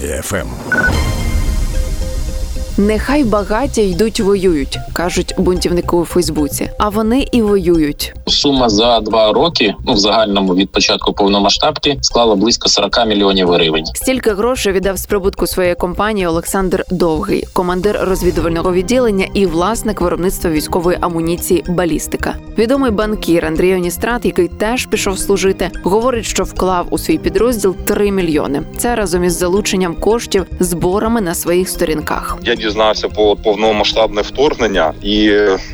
Армія ФМ. Нехай багаття йдуть воюють, кажуть бунтівники у Фейсбуці. А вони і воюють. Сума за два роки, ну в загальному від початку повномасштабки, склала близько 40 мільйонів гривень. Стільки грошей віддав з прибутку своєї компанії Олександр Довгий, командир розвідувального відділення і власник виробництва військової амуніції Балістика. Відомий банкір Андрій Оністрат, який теж пішов служити, говорить, що вклав у свій підрозділ 3 мільйони. Це разом із залученням коштів зборами на своїх сторінках. Я дізнався про повномасштабне вторгнення, і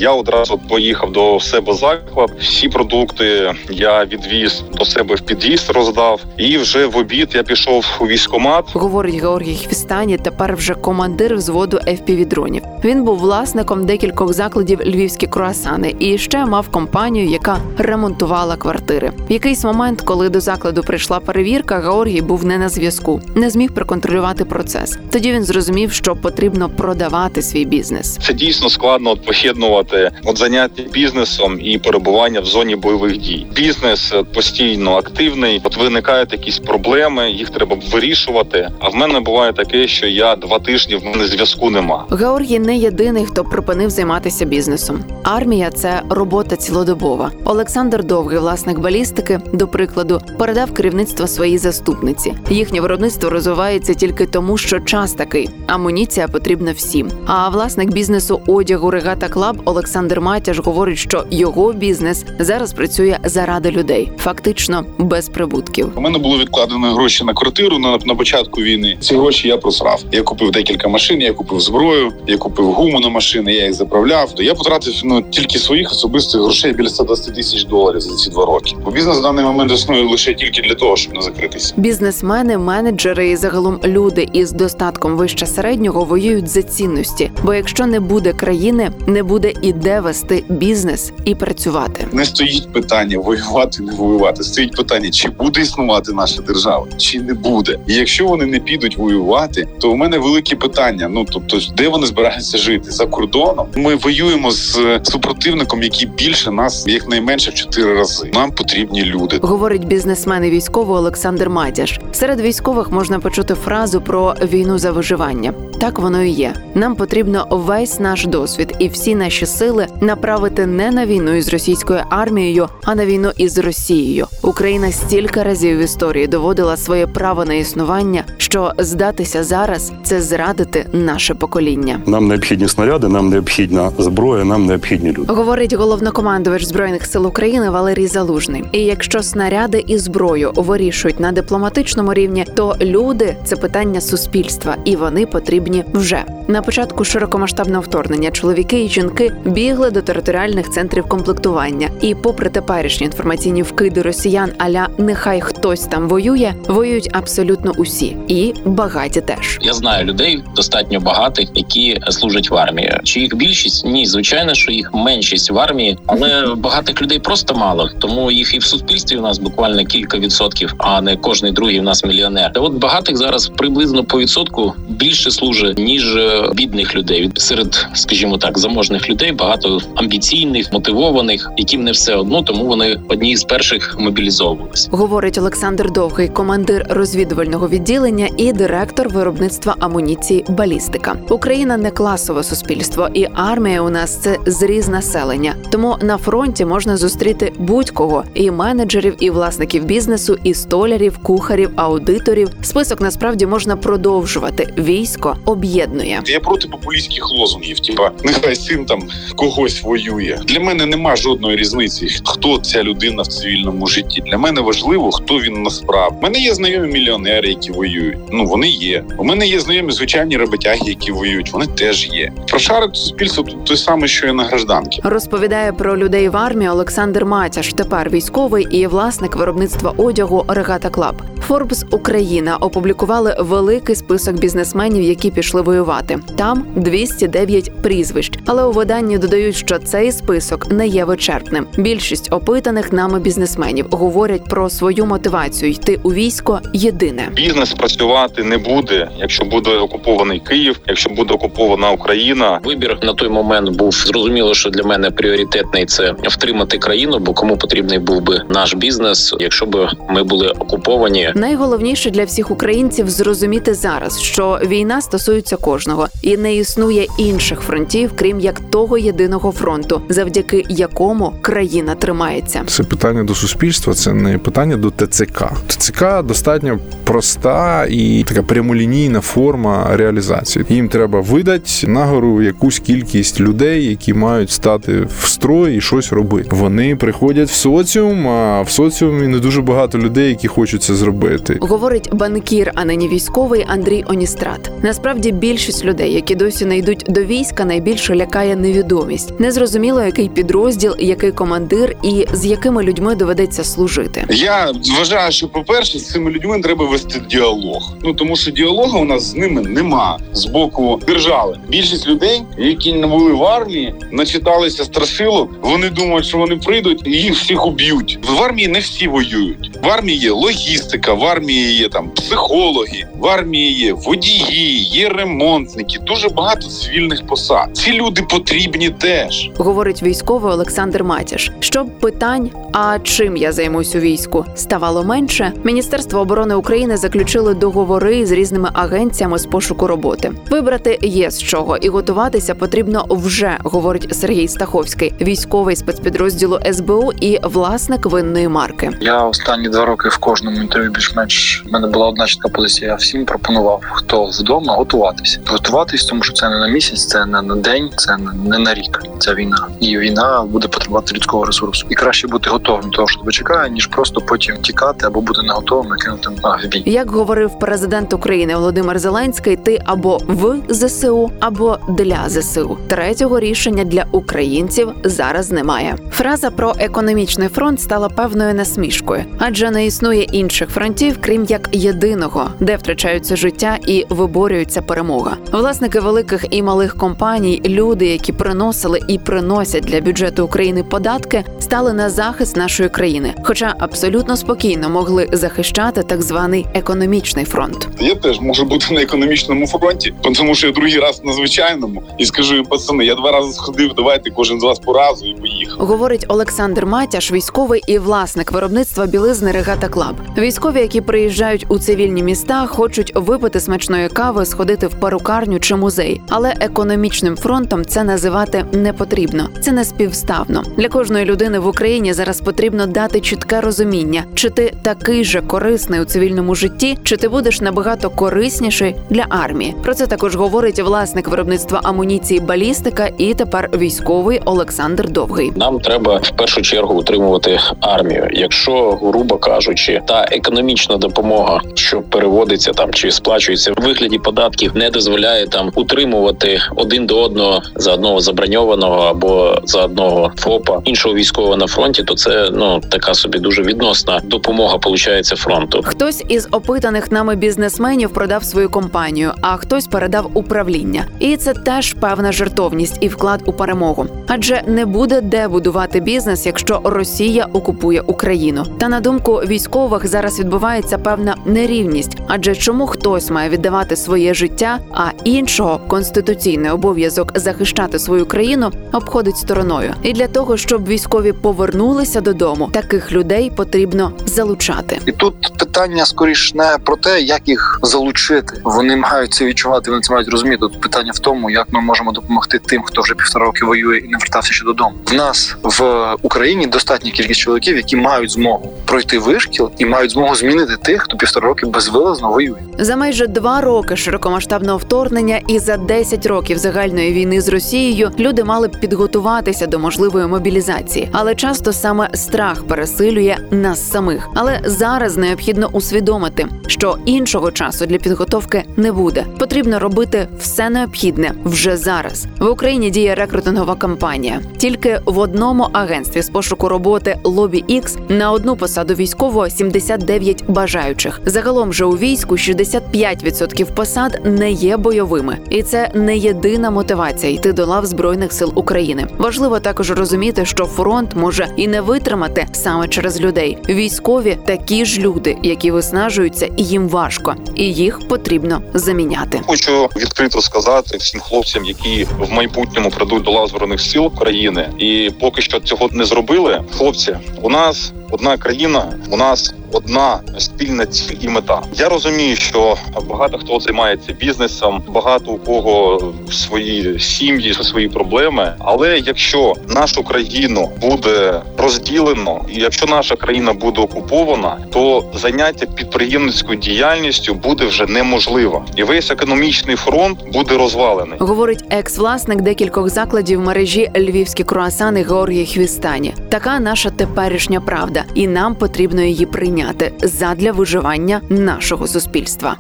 я одразу поїхав до себе заклад. Всі продукти я відвіз до себе в під'їзд, роздав. І вже в обід я пішов у військкомат. Говорить Георгій Хвістані, тепер вже командир взводу FPV-дронів. Він був власником декількох закладів львівські круасани і ще мав компанію, яка ремонтувала квартири. В якийсь момент, коли до закладу прийшла перевірка, Георгій був не на зв'язку, не зміг проконтролювати процес. Тоді він зрозумів, що потрібно продавати свій бізнес. Це дійсно складно от поєднувати от заняття бізнесом і перебування в зоні бойових дій. Бізнес е, постійно активний. От виникають якісь проблеми, їх треба вирішувати. А в мене буває таке, що я два тижні в мене зв'язку нема. Георгій не єдиний, хто припинив займатися бізнесом. Армія це робота цілодобова. Олександр Довгий, власник балістики, до прикладу, передав керівництво своїй заступниці. Їхнє виробництво розвивається тільки тому, що час такий. Амуніція потрібна всім. А власник бізнесу одягу Regata Club Олександр Матяш говорить, що його бізнес зараз працює заради людей, фактично без прибутків. У мене було відкладено гроші на квартиру на, на початку війни. Ці гроші я просрав. Я купив декілька машин, я купив зброю, я купив гуму на машини, я їх заправляв. Я потратив ну тільки своїх особистих грошей біля 120 тисяч доларів за ці два роки. Бо бізнес в даний момент існує лише тільки для того, щоб не закритися. Бізнесмени, менеджери і загалом люди із достатком вище середнього воюють за цінності. Бо якщо не буде країни, не буде і де вести бізнес і працювати. Не стоїть питання воювати, не воювати. Стоїть питання, чи буде існувати наша держава, чи не буде. І якщо вони не підуть воювати, то у мене великі питання. Ну тобто, де вони збираються жити за кордоном? Ми воюємо з супротивником, який більше нас якнайменше в чотири рази. Нам потрібні люди. Говорить бізнесмен і військовий Олександр Матяш. Серед військових можна почути фразу про війну за виживання. Так воно і є. Нам потрібно весь наш досвід і всі наші сили направити не на війну із російською армією, а на війну із Росією. Україна стільки разів в історії доводила своє право на існування, що здатися зараз це зрадити наше покоління. Нам необхідні снаряди, нам необхідна зброя, нам необхідні люди. Говорить головнокомандувач збройних сил України Валерій Залужний. І якщо снаряди і зброю вирішують на дипломатичному рівні, то люди це питання суспільства, і вони потрібні вже на початку широкомасштабного вторгнення. Чоловіки і жінки бігли до територіальних центрів комплектування. І, попри теперішні інформаційні вкиди росіян, аля нехай хтось там воює, воюють абсолютно усі, і багаті теж. Я знаю людей достатньо багатих, які служать в армії. Чи їх більшість? Ні, звичайно, що їх меншість в армії, але багатих людей просто мало. Тому їх і в суспільстві у нас буквально кілька відсотків, а не кожний другий у нас мільйонер. Та от багатих зараз приблизно по відсотку більше служить ніж бідних людей. Серед, скажімо так, заможних людей багато амбіційних, мотивованих, яким не все одно, тому вони одні з перших мобілізовувалися. Говорить Олександр Довгий, командир розвідувального відділення і директор виробництва амуніції Балістика. Україна не класове суспільство, і армія у нас це зріз населення. Тому на фронті можна зустріти будь-кого і менеджерів, і власників бізнесу, і столярів, кухарів, аудиторів. Список насправді можна продовжувати. Військо об'єднує. Я проти популістських лозунгів. Типа нехай син там когось воює. Для мене нема жодної різниці, хто ця людина в цивільному житті. Для мене важливо, хто він насправді. У мене є знайомі мільйонери, які воюють. Ну вони є. У мене є знайомі звичайні роботяги, які воюють. Вони теж є. Прошарити суспільство той саме, що і на гражданки. Розповідає про людей в армії Олександр Матяш, тепер військовий і власник виробництва одягу Regata Club. Forbes Україна опублікували великий список бізнесменів, які пішли воювати. Там 209 прізвищ, але у виданні додають, що цей список не є вичерпним. Більшість опитаних нами бізнесменів говорять про свою мотивацію йти у військо єдине. Бізнес працювати не буде, якщо буде окупований Київ, якщо буде окупована Україна. Вибір на той момент був зрозуміло, що для мене пріоритетний це втримати країну, бо кому потрібний був би наш бізнес, якщо б ми були окуповані Найголовніше для всіх українців зрозуміти зараз, що війна стосується кожного, і не існує інших фронтів, крім як того єдиного фронту, завдяки якому країна тримається. Це питання до суспільства, це не питання до ТЦК. ТЦК достатньо проста і така прямолінійна форма реалізації. Їм треба видати нагору якусь кількість людей, які мають стати в строй і щось робити. Вони приходять в соціум, а в соціумі не дуже багато людей, які хочуть це зробити. Говорить банкір, а нині військовий Андрій Оністрат. Насправді більшість людей, які досі не йдуть до війська, найбільше лякає невідомість. Незрозуміло, який підрозділ, який командир і з якими людьми доведеться служити. Я вважаю, що по-перше, з цими людьми треба вести діалог. Ну тому що діалогу у нас з ними нема з боку держави. Більшість людей, які не були в армії, начиталися страшилок. Вони думають, що вони прийдуть і їх всіх уб'ють. В армії не всі воюють. В армії є логістика, в армії є там психологи, в армії є водії, є ремонтники. Дуже багато цивільних посад. Ці люди потрібні теж. Говорить військовий Олександр Матяш. Щоб питань, а чим я займусь у війську, ставало менше. Міністерство оборони України заключило договори з різними агенціями з пошуку роботи. Вибрати є з чого і готуватися потрібно вже, говорить Сергій Стаховський, військовий спецпідрозділу СБУ і власник винної марки. Я останні два роки в кожному інтерв'ю більш-менш в мене була одна чітка позиція. Я всім пропонував, хто вдома готуватися. Готуватись, тому що це не на місяць, це не на день, це не на рік. Це війна, і війна буде потребувати людського ресурсу. І краще бути готовим того, що тебе чекає, ніж просто потім тікати або бути не готовим кинути на бій. Як говорив президент України Володимир Зеленський, ти або в ЗСУ, або для ЗСУ. Третього рішення для українців зараз немає. Фраза про економічний фронт стала певною насмішкою, адже не існує інших фронтів, крім як єдиного, де втрачаються життя і виборюється перемога. Власники великих і малих компаній, люди, які приносили і приносять для бюджету України податки, стали на захист нашої країни, хоча абсолютно спокійно могли захищати так званий економічний фронт. Я теж можу бути на економічному фронті, тому що я другий раз на звичайному і скажу пацани, я два рази сходив. Давайте кожен з вас по разу і поїхав. Говорить Олександр Матяш, військовий і власник виробництва білизни Регата Клаб. Військові, які приїжджають у цивільні міста, хочуть випити смачної кави, сходити в перукарню чи музей. Але економічним фронтом це називати не потрібно. Це не співставно. Для кожної людини в Україні зараз потрібно дати чітке розуміння, чи ти такий же корисний у цивільному житті, чи ти будеш набагато корисніший для армії. Про це також говорить власник виробництва амуніції балістика і тепер військовий Олександр Довгий. Нам треба в першу чергу утримувати армію. Якщо, грубо кажучи, та економічна допомога, що переводиться там чи сплачується в вигляді податків, не дозволяє там утримувати один до одного за одного заброньованого або за одного ФОПа іншого військового на фронті, то це ну така собі дуже відносна допомога получається фронту. Хтось із опитаних нами бізнесменів продав свою компанію, а хтось передав управління. І це теж певна жертовність і вклад у перемогу. Адже не буде де будувати бізнес, якщо Росія окупує Україну. Та на думку військових зараз відбувається певна нерівність, адже чому хтось має віддавати своє життя, а іншого конституційний обов'язок захищати свою країну обходить стороною. І для того, щоб військові повернулися додому, таких людей потрібно залучати. І тут питання скоріш не про те, як їх залучити. Вони мають це відчувати, вони це мають розуміти. Тут питання в тому, як ми можемо допомогти тим, хто вже півтора роки воює і не вертався ще додому. В нас в Україні достатня кількість чоловіків, які мають змогу пройти вишкіл і мають змогу змінити тих, хто півтора роки безвилазно воює. За майже два роки широкомасштабного вторгнення і за 10 років загальної війни з Росією люди мали б підготуватися до можливої мобілізації, але часто саме страх пересилює нас самих. Але зараз необхідно усвідомити, що іншого часу для підготовки не буде. Потрібно робити все необхідне вже зараз. В Україні діє рекрутингова кампанія. Тільки в одному агентстві з пошуку роботи Лобі X на одну посаду військового 79 бажаючих. Загалом же у війську 65% посад не є бойовими, і це не єдина мотивація йти до лав збройних сил України. Важливо також розуміти, що фронт може і не витримати саме через людей. Військові такі ж люди, які виснажуються, і їм важко, і їх потрібно заміняти. Хочу відкрито сказати всім хлопцям, які в майбутньому прийдуть до лав збройних сил України, і поки що цього не зробили. Хлопці, у нас одна країна, у нас одна спільна ціль і мета. Я розумію, що багато хто займається бізнесом, багато у кого свої сім'ї, свої проблеми. Але якщо нашу країну буде розділено, і якщо наша країна буде окупована, то заняття підприємницькою діяльністю буде вже неможливо, і весь економічний фронт буде розвалений. Говорить екс-власник декількох закладів мережі Львівські круасани Георгій Хвістані. Така наша теперішня правда, і нам потрібно її прийняти задля виживання нашого суспільства.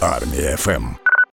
Армія ФМ.